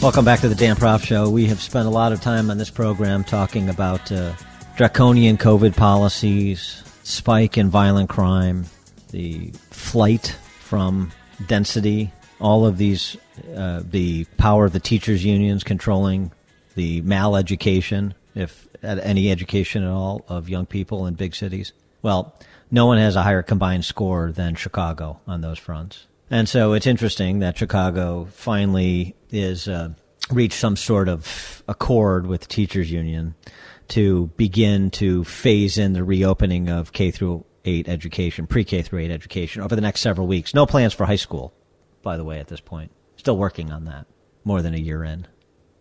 Welcome back to the Dan Proft Show. We have spent a lot of time on this program talking about uh, draconian COVID policies, spike in violent crime, the flight from density, all of these, uh, the power of the teachers' unions controlling the maleducation, if any education at all, of young people in big cities. Well, no one has a higher combined score than Chicago on those fronts. And so it's interesting that Chicago finally is uh, reached some sort of accord with the teachers union to begin to phase in the reopening of K through 8 education, pre-K through 8 education over the next several weeks. No plans for high school, by the way, at this point. Still working on that more than a year in.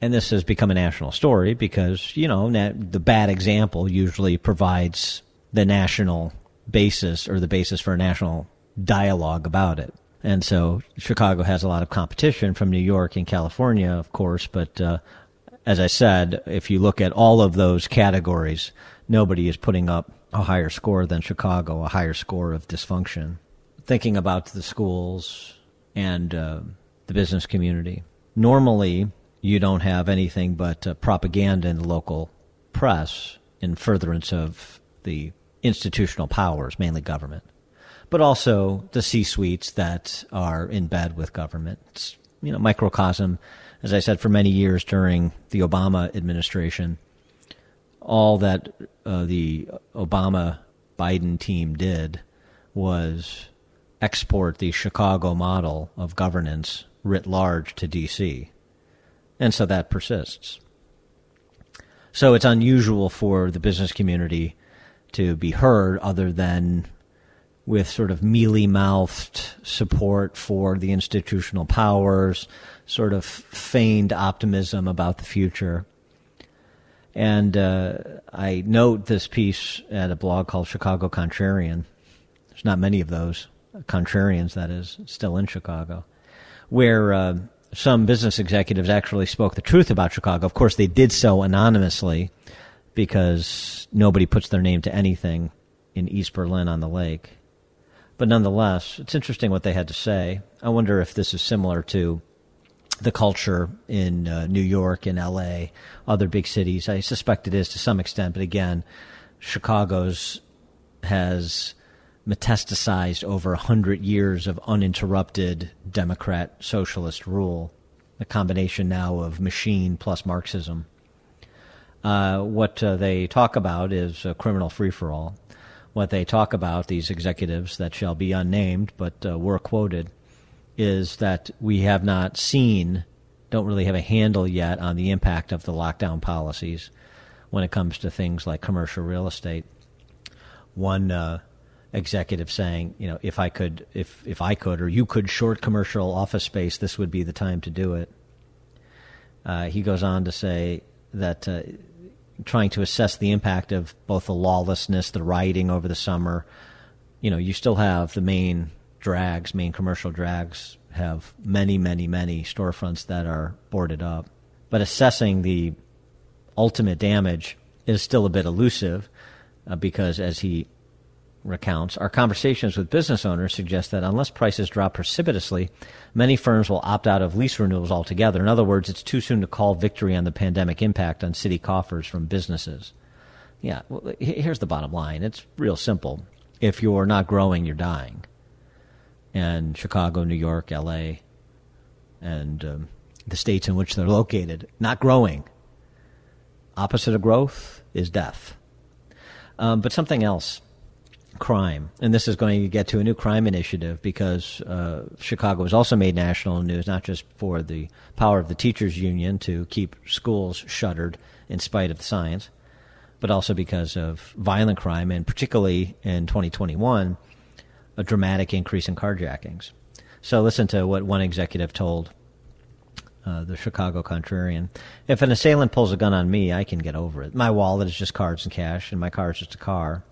And this has become a national story because, you know, the bad example usually provides the national basis or the basis for a national dialogue about it. And so Chicago has a lot of competition from New York and California, of course. But uh, as I said, if you look at all of those categories, nobody is putting up a higher score than Chicago, a higher score of dysfunction. Thinking about the schools and uh, the business community. Normally, you don't have anything but uh, propaganda in the local press in furtherance of the institutional powers, mainly government but also the C suites that are in bed with government. It's, you know, microcosm, as I said, for many years during the Obama administration, all that uh, the Obama Biden team did was export the Chicago model of governance writ large to D.C. And so that persists. So it's unusual for the business community to be heard other than with sort of mealy mouthed support for the institutional powers, sort of feigned optimism about the future. And uh, I note this piece at a blog called Chicago Contrarian. There's not many of those contrarians, that is, still in Chicago, where uh, some business executives actually spoke the truth about Chicago. Of course, they did so anonymously because nobody puts their name to anything in East Berlin on the lake. But nonetheless, it's interesting what they had to say. I wonder if this is similar to the culture in uh, New York and L.A., other big cities. I suspect it is to some extent, but again, Chicago's has metastasized over a hundred years of uninterrupted Democrat socialist rule. A combination now of machine plus Marxism. Uh, what uh, they talk about is a criminal free for all what they talk about, these executives that shall be unnamed but uh, were quoted, is that we have not seen, don't really have a handle yet on the impact of the lockdown policies when it comes to things like commercial real estate. One uh, executive saying, you know, if I could, if if I could, or you could short commercial office space, this would be the time to do it. Uh, he goes on to say that uh, trying to assess the impact of both the lawlessness, the rioting over the summer. You know, you still have the main drags, main commercial drags, have many, many, many storefronts that are boarded up. But assessing the ultimate damage is still a bit elusive uh, because, as he recounts, our conversations with business owners suggest that unless prices drop precipitously, many firms will opt out of lease renewals altogether. In other words, it's too soon to call victory on the pandemic impact on city coffers from businesses. Yeah, well, here's the bottom line it's real simple. If you're not growing, you're dying. And Chicago, New York, LA, and um, the states in which they're located, not growing. Opposite of growth is death. Um, but something else crime. And this is going to get to a new crime initiative because uh, Chicago has also made national news, not just for the power of the teachers union to keep schools shuttered in spite of the science, but also because of violent crime, and particularly in 2021, a dramatic increase in carjackings. So listen to what one executive told uh, the Chicago Contrarian. If an assailant pulls a gun on me, I can get over it. My wallet is just cards and cash, and my car is just a car.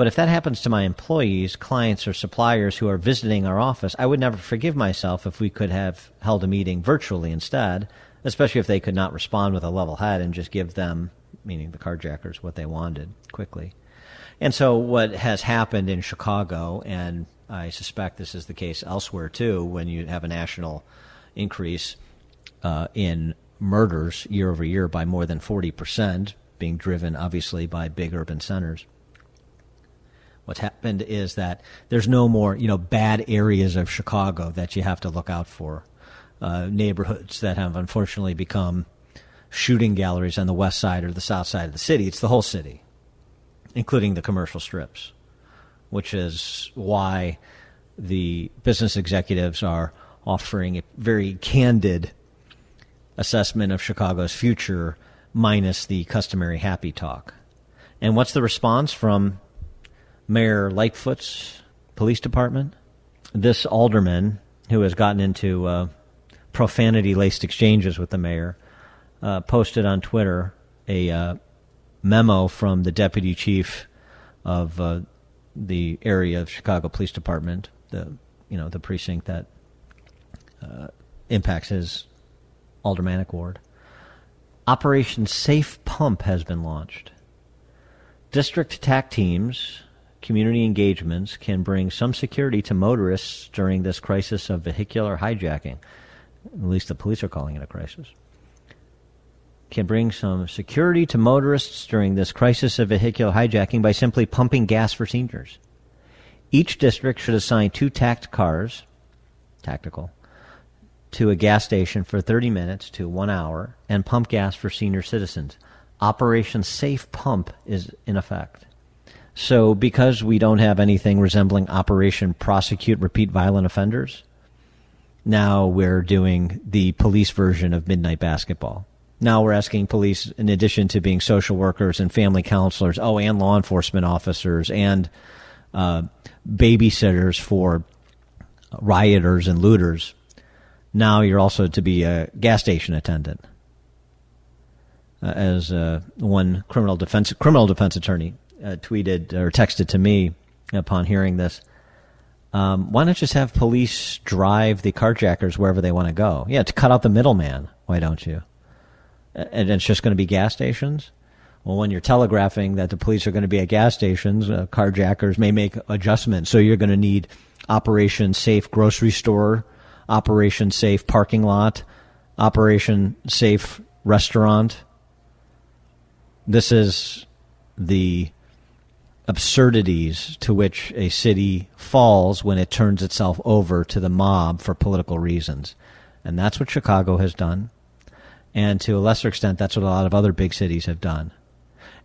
But if that happens to my employees, clients, or suppliers who are visiting our office, I would never forgive myself if we could have held a meeting virtually instead, especially if they could not respond with a level head and just give them, meaning the carjackers, what they wanted quickly. And so what has happened in Chicago, and I suspect this is the case elsewhere too, when you have a national increase uh, in murders year over year by more than 40%, being driven obviously by big urban centers. What's happened is that there's no more, you know, bad areas of Chicago that you have to look out for. Uh, neighborhoods that have unfortunately become shooting galleries on the west side or the south side of the city. It's the whole city, including the commercial strips, which is why the business executives are offering a very candid assessment of Chicago's future minus the customary happy talk. And what's the response from Mayor Lightfoot's police department? This alderman, who has gotten into uh, profanity laced exchanges with the mayor, uh, posted on Twitter a uh, memo from the deputy chief of uh, the area of Chicago Police Department, the you know the precinct that uh, impacts his Aldermanic Ward. Operation Safe Pump has been launched. District TAC teams, community engagements can bring some security to motorists during this crisis of vehicular hijacking. At least the police are calling it a crisis. Can bring some security to motorists during this crisis of vehicular hijacking by simply pumping gas for seniors. Each district should assign two TAC cars, tactical, to a gas station for 30 minutes to one hour and pump gas for senior citizens. Operation Safe Pump is in effect. So, because we don't have anything resembling Operation Prosecute Repeat Violent Offenders, now we're doing the police version of Midnight Basketball. Now we're asking police, in addition to being social workers and family counselors, oh, and law enforcement officers and uh, babysitters for rioters and looters, now you're also to be a gas station attendant. Uh, as uh, one criminal defense criminal defense attorney uh, tweeted or texted to me upon hearing this, um, why not just have police drive the carjackers wherever they want to go? Yeah, to cut out the middleman. Why don't you? And it's just going to be gas stations. Well, when you're telegraphing that the police are going to be at gas stations, uh, carjackers may make adjustments. So you're going to need Operation Safe Grocery Store Operation Safe parking lot, Operation Safe restaurant. This is the absurdities to which a city falls when it turns itself over to the mob for political reasons. And that's what Chicago has done. And to a lesser extent, that's what a lot of other big cities have done.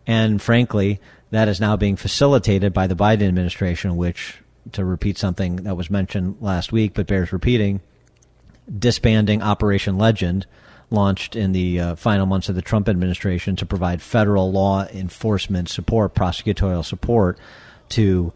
And frankly, that is now being facilitated by the Biden administration, which, to repeat something that was mentioned last week but bears repeating, disbanding Operation Legend, launched in the uh, final months of the Trump administration to provide federal law enforcement support, prosecutorial support to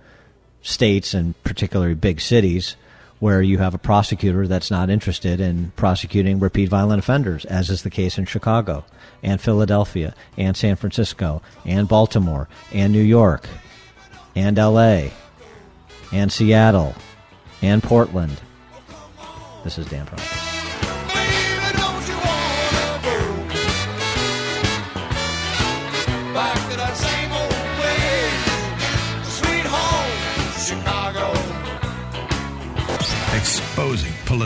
states and particularly big cities where you have a prosecutor that's not interested in prosecuting repeat violent offenders, as is the case in Chicago and Philadelphia and San Francisco and Baltimore and New York and LA and Seattle and Portland this is Dan Proft.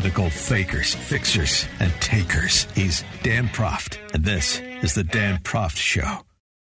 Political fakers, fixers, and takers. He's Dan Proft, and this is The Dan Proft Show.